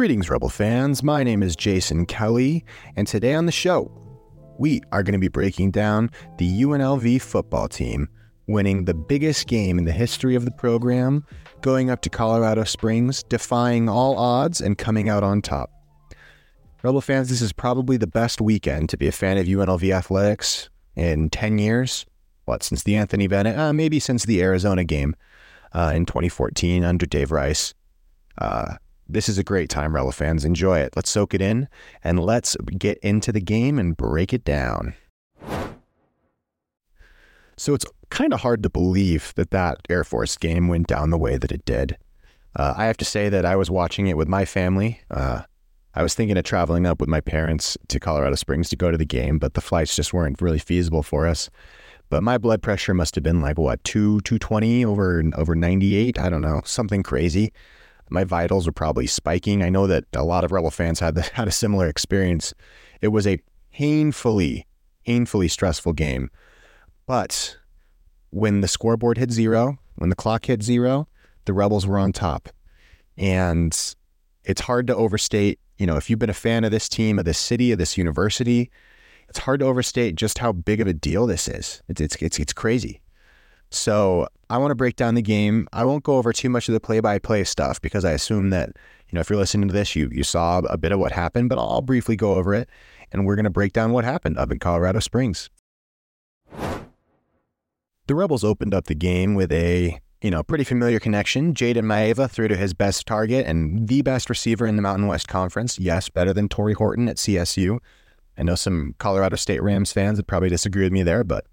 Greetings, Rebel fans. My name is Jason Kelly, and today on the show, we are going to be breaking down the UNLV football team winning the biggest game in the history of the program, going up to Colorado Springs, defying all odds, and coming out on top. Rebel fans, this is probably the best weekend to be a fan of UNLV athletics in 10 years. What, since the Anthony Bennett? Uh, maybe since the Arizona game uh, in 2014 under Dave Rice. Uh, this is a great time, Rebel fans. Enjoy it. Let's soak it in and let's get into the game and break it down. So it's kind of hard to believe that that Air Force game went down the way that it did. Uh, I have to say that I was watching it with my family. Uh, I was thinking of traveling up with my parents to Colorado Springs to go to the game, but the flights just weren't really feasible for us. But my blood pressure must have been like what two two twenty over over ninety eight. I don't know, something crazy. My vitals were probably spiking. I know that a lot of Rebel fans had had a similar experience. It was a painfully, painfully stressful game. But when the scoreboard hit zero, when the clock hit zero, the Rebels were on top. And it's hard to overstate you know, if you've been a fan of this team, of this city, of this university, it's hard to overstate just how big of a deal this is. It's it's it's, it's crazy. So I want to break down the game. I won't go over too much of the play-by-play stuff because I assume that you know if you're listening to this, you you saw a bit of what happened. But I'll briefly go over it, and we're going to break down what happened up in Colorado Springs. The Rebels opened up the game with a you know, pretty familiar connection. Jayden Maiava threw to his best target and the best receiver in the Mountain West Conference. Yes, better than Tory Horton at CSU. I know some Colorado State Rams fans would probably disagree with me there, but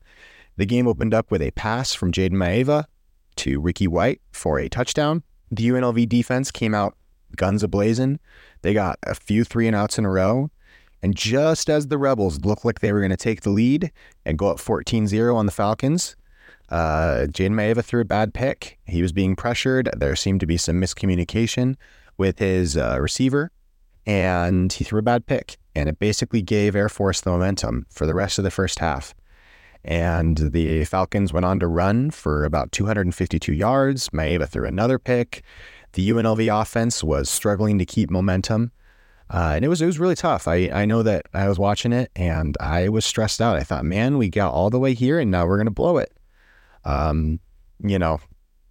the game opened up with a pass from Jayden Maiava to Ricky White for a touchdown. The UNLV defense came out guns ablazing. They got a few three and outs in a row. And just as the Rebels looked like they were going to take the lead and go up 14 0 on the Falcons, uh, Jayden Maiava threw a bad pick. He was being pressured. There seemed to be some miscommunication with his uh, receiver, and he threw a bad pick. And it basically gave Air Force the momentum for the rest of the first half. And the Falcons went on to run for about 252 yards. Maiava threw another pick. The UNLV offense was struggling to keep momentum. Uh, and it was it was really tough. I, I know that I was watching it and I was stressed out. I thought, man, we got all the way here and now we're gonna blow it. Um, you know,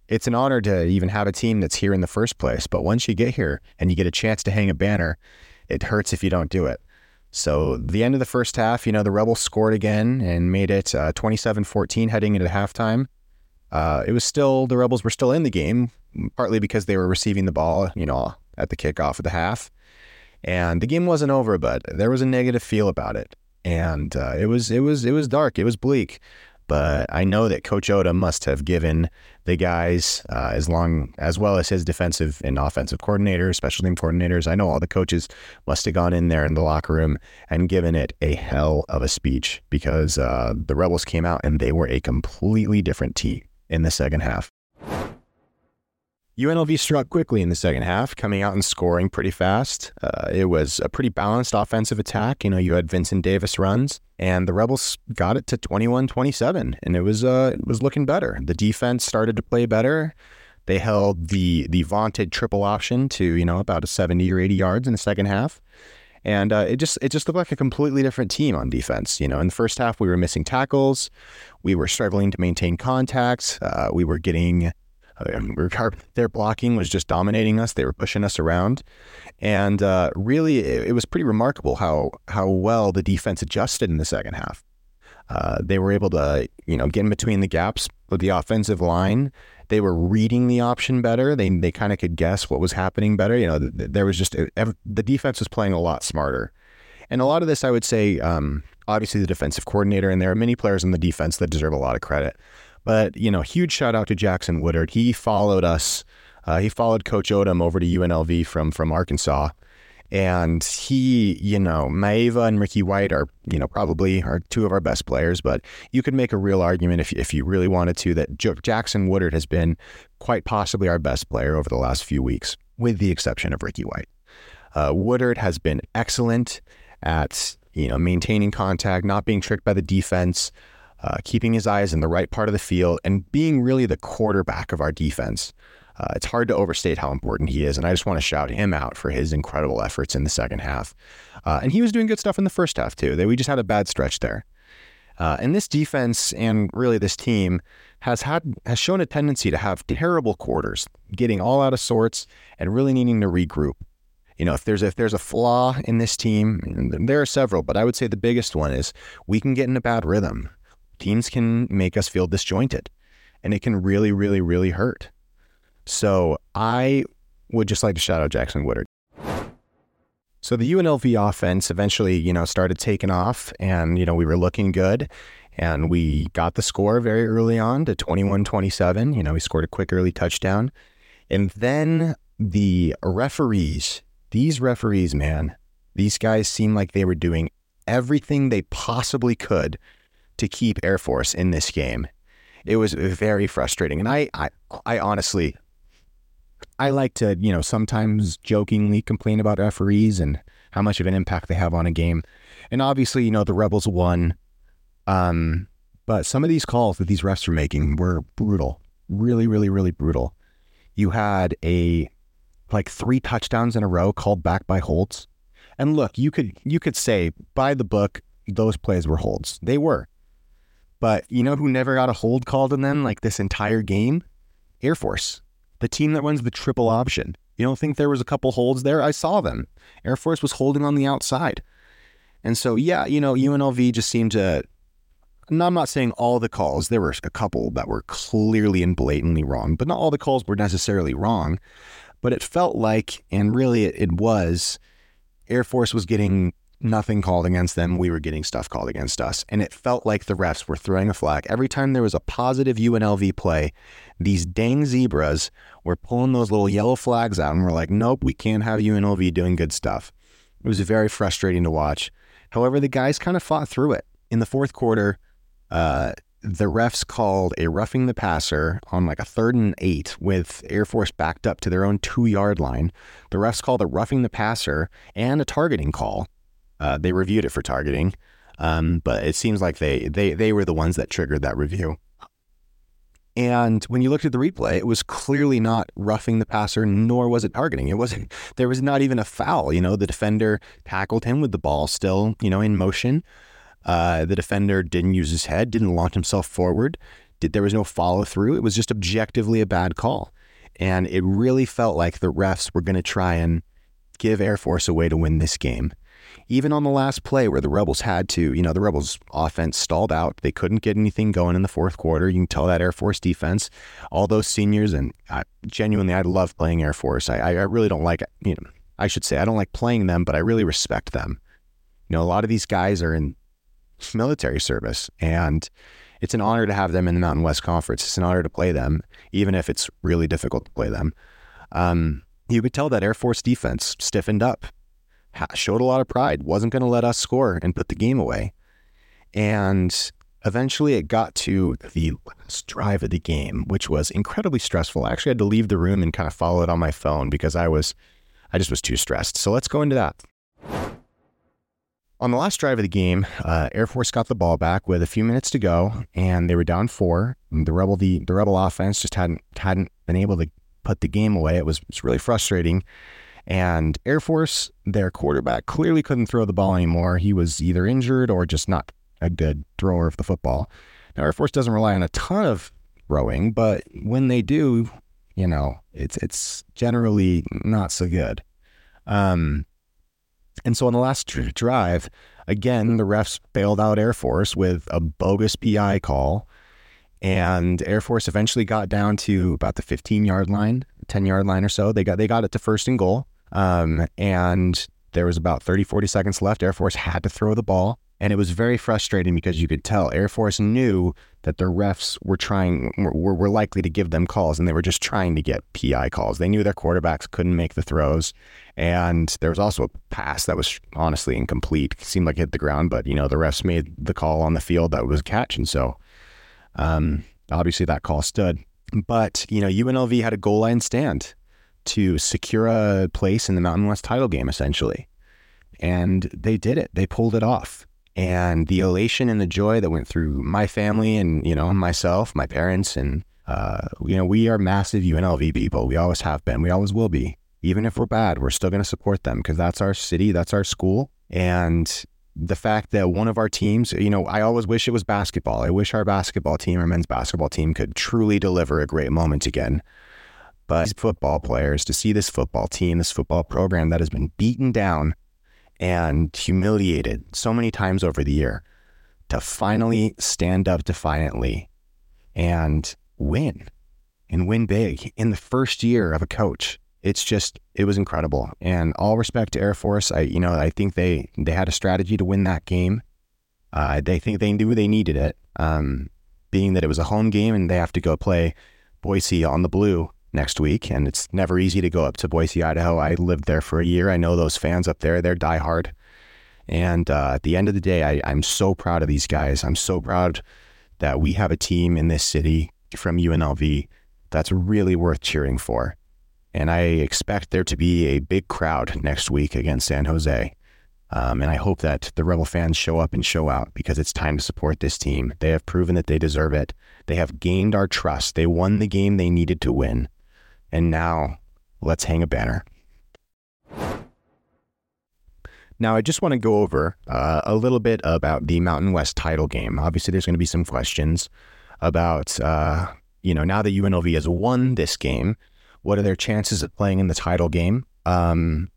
it's an honor to even have a team that's here in the first place. But once you get here and you get a chance to hang a banner, it hurts if you don't do it. So the end of the first half, you know, the Rebels scored again and made it uh, 27-14 heading into halftime. Uh, it was still the Rebels were still in the game, partly because they were receiving the ball, you know, at the kickoff of the half, and the game wasn't over, but there was a negative feel about it, and uh, it was it was it was dark, it was bleak. But I know that Coach Odom must have given the guys, uh, as long as well as his defensive and offensive coordinators, special team coordinators. I know all the coaches must have gone in there in the locker room and given it a hell of a speech because uh, the Rebels came out and they were a completely different team in the second half. UNLV struck quickly in the second half, coming out and scoring pretty fast. Uh, it was a pretty balanced offensive attack. You know, you had Vincent Davis runs, and the Rebels got it to 21-27, and it was uh, it was looking better. The defense started to play better. They held the the vaunted triple option to you know about a 70 or 80 yards in the second half, and uh, it just it just looked like a completely different team on defense. You know, in the first half we were missing tackles, we were struggling to maintain contact, uh, we were getting their blocking was just dominating us. They were pushing us around, and uh, really, it, it, was pretty remarkable how how well the defense adjusted in the second half. Uh, they were able to, you know, get in between the gaps with the offensive line. They were reading the option better. They they kind of could guess what was happening better. You know, there was just the defense was playing a lot smarter, and a lot of this, I would say, um, obviously the defensive coordinator, and there are many players in the defense that deserve a lot of credit. But, you know, huge shout out to Jackson Woodard. He followed us. Uh, he followed Coach Odom over to UNLV from from Arkansas. And he, you know, Maiava and Ricky White are, you know, probably are two of our best players. But you could make a real argument if, if you really wanted to that Jackson Woodard has been quite possibly our best player over the last few weeks, with the exception of Ricky White. Uh, Woodard has been excellent at, you know, maintaining contact, not being tricked by the defense, uh, keeping his eyes in the right part of the field, and being really the quarterback of our defense. Uh, it's hard to overstate how important he is, and I just want to shout him out for his incredible efforts in the second half. Uh, and he was doing good stuff in the first half too. They, we just had a bad stretch there. Uh, and this defense and really this team has had has shown a tendency to have terrible quarters, getting all out of sorts and really needing to regroup. You know, if there's if there's a flaw in this team, there are several, but I would say the biggest one is we can get in a bad rhythm. Teams can make us feel disjointed, and it can really, really, really hurt. So I would just like to shout out Jackson Woodard. So the UNLV offense eventually, you know, started taking off and, you know, we were looking good and we got the score very early on to 21-27. You know, we scored a quick early touchdown. And then the referees, these referees, man, these guys seemed like they were doing everything they possibly could to keep Air Force in this game. It was very frustrating. And I I, I honestly I like to, you know, sometimes jokingly complain about referees and how much of an impact they have on a game. And obviously, you know, the Rebels won. Um, but some of these calls that these refs were making were brutal. Really, really, really brutal. You had a like three touchdowns in a row called back by holds. And look, you could you could say by the book those plays were holds. They were. But you know who never got a hold called in them like this entire game? Air Force the team that runs the triple option. You don't think there was a couple holds there? I saw them. Air Force was holding on the outside. And so, yeah, you know, UNLV just seemed to. And I'm not saying all the calls. There were a couple that were clearly and blatantly wrong, but not all the calls were necessarily wrong. But it felt like, and really it, it was, Air Force was getting nothing called against them. We were getting stuff called against us. And it felt like the refs were throwing a flag. Every time there was a positive UNLV play, these dang zebras were pulling those little yellow flags out and we're like, nope, we can't have UNLV doing good stuff. It was very frustrating to watch. However, the guys kind of fought through it. In the fourth quarter, uh, the refs called a roughing the passer on like a third and eight with Air Force backed up to their own two yard line. The refs called a roughing the passer and a targeting call uh, they reviewed it for targeting, um, but it seems like they they they were the ones that triggered that review. And when you looked at the replay, it was clearly not roughing the passer, nor was it targeting. It wasn't. There was not even a foul. You know, the defender tackled him with the ball still, you know, in motion. Uh, the defender didn't use his head, didn't launch himself forward. Did there was no follow through. It was just objectively a bad call, and it really felt like the refs were going to try and give Air Force a way to win this game even on the last play where the Rebels had to, you know, the Rebels offense stalled out. They couldn't get anything going in the fourth quarter. You can tell that Air Force defense, all those seniors, and I, genuinely, I love playing Air Force. I, I really don't like, you know, I should say I don't like playing them, but I really respect them. You know, a lot of these guys are in military service, and it's an honor to have them in the Mountain West Conference. It's an honor to play them, even if it's really difficult to play them. Um, you could tell that Air Force defense stiffened up showed a lot of pride, wasn't going to let us score and put the game away. And eventually it got to the last drive of the game, which was incredibly stressful. I actually had to leave the room and kind of follow it on my phone because I was, I just was too stressed. So let's go into that. On the last drive of the game, uh, Air Force got the ball back with a few minutes to go, and they were down four. The rebel, the, the rebel offense just hadn't hadn't been able to put the game away. It was, it was really frustrating. And Air Force, their quarterback clearly couldn't throw the ball anymore. He was either injured or just not a good thrower of the football. Now, Air Force doesn't rely on a ton of throwing, but when they do, you know, it's it's generally not so good. Um, and so on the last drive, again, the refs bailed out Air Force with a bogus PI call. And Air Force eventually got down to about the 15 yard line, 10 yard line or so. They got they got it to first and goal. Um, and there was about 30, 40 seconds left. Air Force had to throw the ball. And it was very frustrating because you could tell Air Force knew that the refs were trying, were, were likely to give them calls, and they were just trying to get PI calls. They knew their quarterbacks couldn't make the throws. And there was also a pass that was honestly incomplete. It seemed like it hit the ground, but, you know, the refs made the call on the field that was a catch. And so um, obviously that call stood. But, you know, UNLV had a goal line stand to secure a place in the Mountain West title game, essentially. And they did it. They pulled it off. And the elation and the joy that went through my family and, you know, myself, my parents, and Uh, you know, we are massive UNLV people. We always have been. We always will be. Even if we're bad, we're still going to support them because that's our city, that's our school. And the fact that one of our teams, you know, I always wish it was basketball. I wish our basketball team, our men's basketball team, could truly deliver a great moment again. But these football players, to see this football team, this football program that has been beaten down and humiliated so many times over the year, to finally stand up defiantly and win and win big in the first year of a coach. It's just it was incredible. And all respect to Air Force. I you know I think they they had a strategy to win that game. Uh, they think they knew they needed it. Um, being that it was a home game and they have to go play Boise on the blue next week, and it's never easy to go up to Boise, Idaho. I lived there for a year. I know those fans up there; they're diehard. And uh, at the end of the day, I, I'm so proud of these guys. I'm so proud that we have a team in this city from UNLV that's really worth cheering for. And I expect there to be a big crowd next week against San Jose. Um, and I hope that the Rebel fans show up and show out because it's time to support this team. They have proven that they deserve it. They have gained our trust. They won the game they needed to win. And now let's hang a banner. Now, I just want to go over uh, a little bit about the Mountain West title game. Obviously, there's going to be some questions about, uh, you know, now that UNLV has won this game, what are their chances of playing in the title game? Um,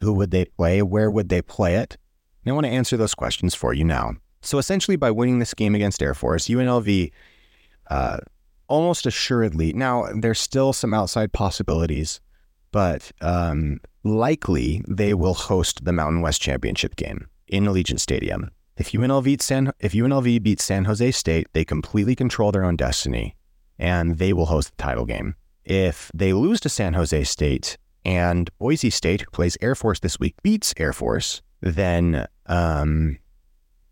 who would they play? Where would they play it? And I want to answer those questions for you now. So, essentially, by winning this game against Air Force, UNLV uh, almost assuredly, now there's still some outside possibilities, but um, likely they will host the Mountain West Championship game in Allegiant Stadium. If UNLV, beats San, if UNLV beats San Jose State, they completely control their own destiny and they will host the title game. If they lose to San Jose State and Boise State, who plays Air Force this week, beats Air Force, then um,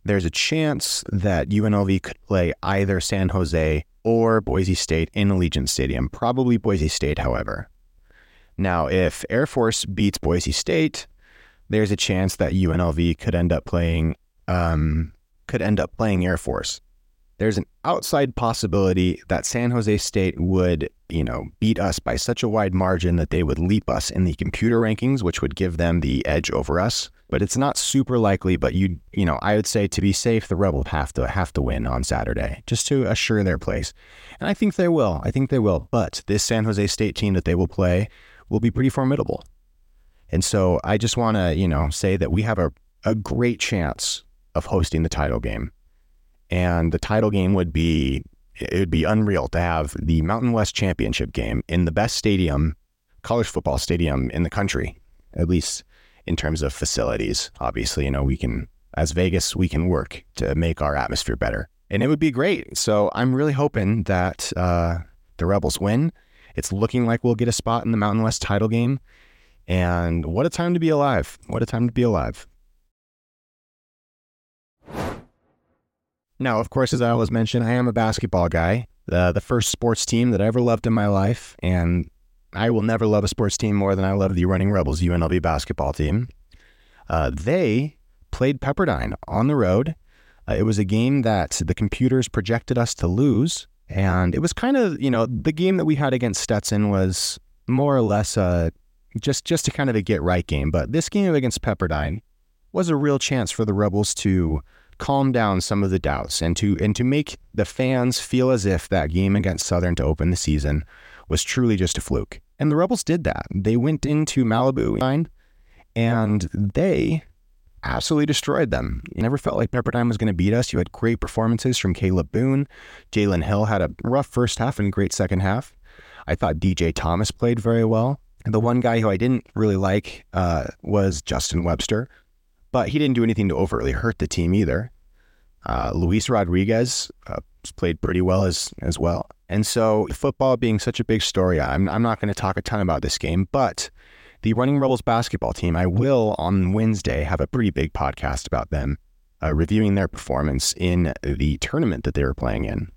there's a chance that UNLV could play either San Jose or Boise State in Allegiant Stadium. Probably Boise State, however. Now, if Air Force beats Boise State, there's a chance that UNLV could end up playing um, could end up playing Air Force. There's an outside possibility that San Jose State would, you know, beat us by such a wide margin that they would leap us in the computer rankings, which would give them the edge over us. But it's not super likely. But you, you know, I would say to be safe, the Rebels have to have to win on Saturday just to assure their place, and I think they will. I think they will. But this San Jose State team that they will play will be pretty formidable. And so I just want to, you know, say that we have a, a great chance of hosting the title game. And the title game would be it would be unreal to have the Mountain West Championship game in the best stadium, college football stadium in the country, at least in terms of facilities. Obviously, you know, we can as Vegas, we can work to make our atmosphere better. And it would be great. So I'm really hoping that uh, the Rebels win. It's looking like we'll get a spot in the Mountain West title game. And what a time to be alive. What a time to be alive. Now, of course, as I always mention, I am a basketball guy. The, the first sports team that I ever loved in my life. And I will never love a sports team more than I love the Running Rebels UNLV basketball team. Uh, they played Pepperdine on the road. Uh, it was a game that the computers projected us to lose. And it was kind of, you know, the game that we had against Stetson was more or less a just just to kind of a get right game. But this game against Pepperdine was a real chance for the Rebels to calm down some of the doubts and to and to make the fans feel as if that game against Southern to open the season was truly just a fluke. And the Rebels did that. They went into Malibu and they absolutely destroyed them. You never felt like Pepperdine was going to beat us. You had great performances from Kalib Boone. Jalen Hill had a rough first half and great second half. I thought DJ Thomas played very well. The one guy who I didn't really like uh, was Justin Webster, but he didn't do anything to overtly hurt the team either. Uh, Luis Rodriguez uh, played pretty well as as well. And so, football being such a big story, I'm, I'm not going to talk a ton about this game, but the Running Rebels basketball team, I will on Wednesday have a pretty big podcast about them, uh, reviewing their performance in the tournament that they were playing in.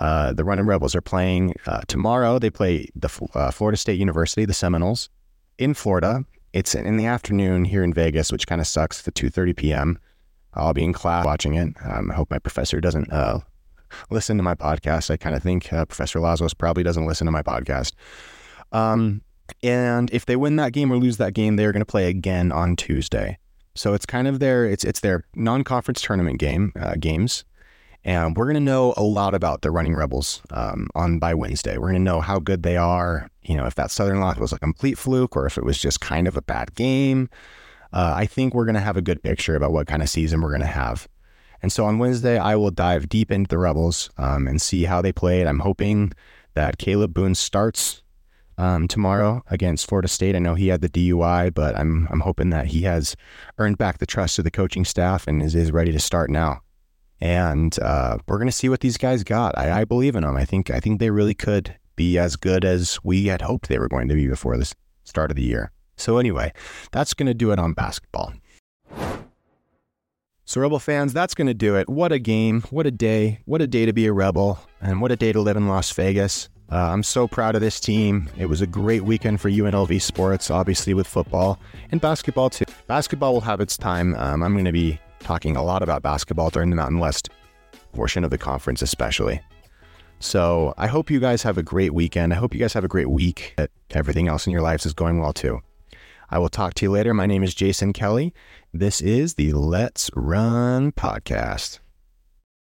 Uh, the Running Rebels are playing uh, tomorrow. They play the uh, Florida State University, the Seminoles, in Florida. It's in the afternoon here in Vegas, which kind of sucks. At 2:30 p.m. I'll be in class watching it. Um, I hope my professor doesn't uh, listen to my podcast. I kind of think uh, Professor Lazos probably doesn't listen to my podcast. Um, and if they win that game or lose that game, they're going to play again on Tuesday. So it's kind of their it's it's their non-conference tournament game uh, games, and we're going to know a lot about the Running Rebels um, on by Wednesday. We're going to know how good they are. You know, if that Southern loss was a complete fluke or if it was just kind of a bad game. Uh, I think we're going to have a good picture about what kind of season we're going to have. And so on Wednesday, I will dive deep into the Rebels um, and see how they played. I'm hoping that Kalib Boone starts um, tomorrow against Florida State. I know he had the DUI, but I'm I'm hoping that he has earned back the trust of the coaching staff and is, is ready to start now. And uh, we're gonna see what these guys got. I, I believe in them. I think I think they really could be as good as we had hoped they were going to be before the start of the year. So anyway, that's gonna do it on basketball. So, Rebel fans, that's going to do it. What a game. What a day. What a day to be a Rebel. And what a day to live in Las Vegas. Uh, I'm so proud of this team. It was a great weekend for UNLV sports, obviously with football and basketball too. Basketball will have its time. Um, I'm going to be talking a lot about basketball during the Mountain West portion of the conference, especially. So I hope you guys have a great weekend. I hope you guys have a great week. That everything else in your lives is going well too. I will talk to you later. My name is Jason Kelly. This is the Let's Run podcast.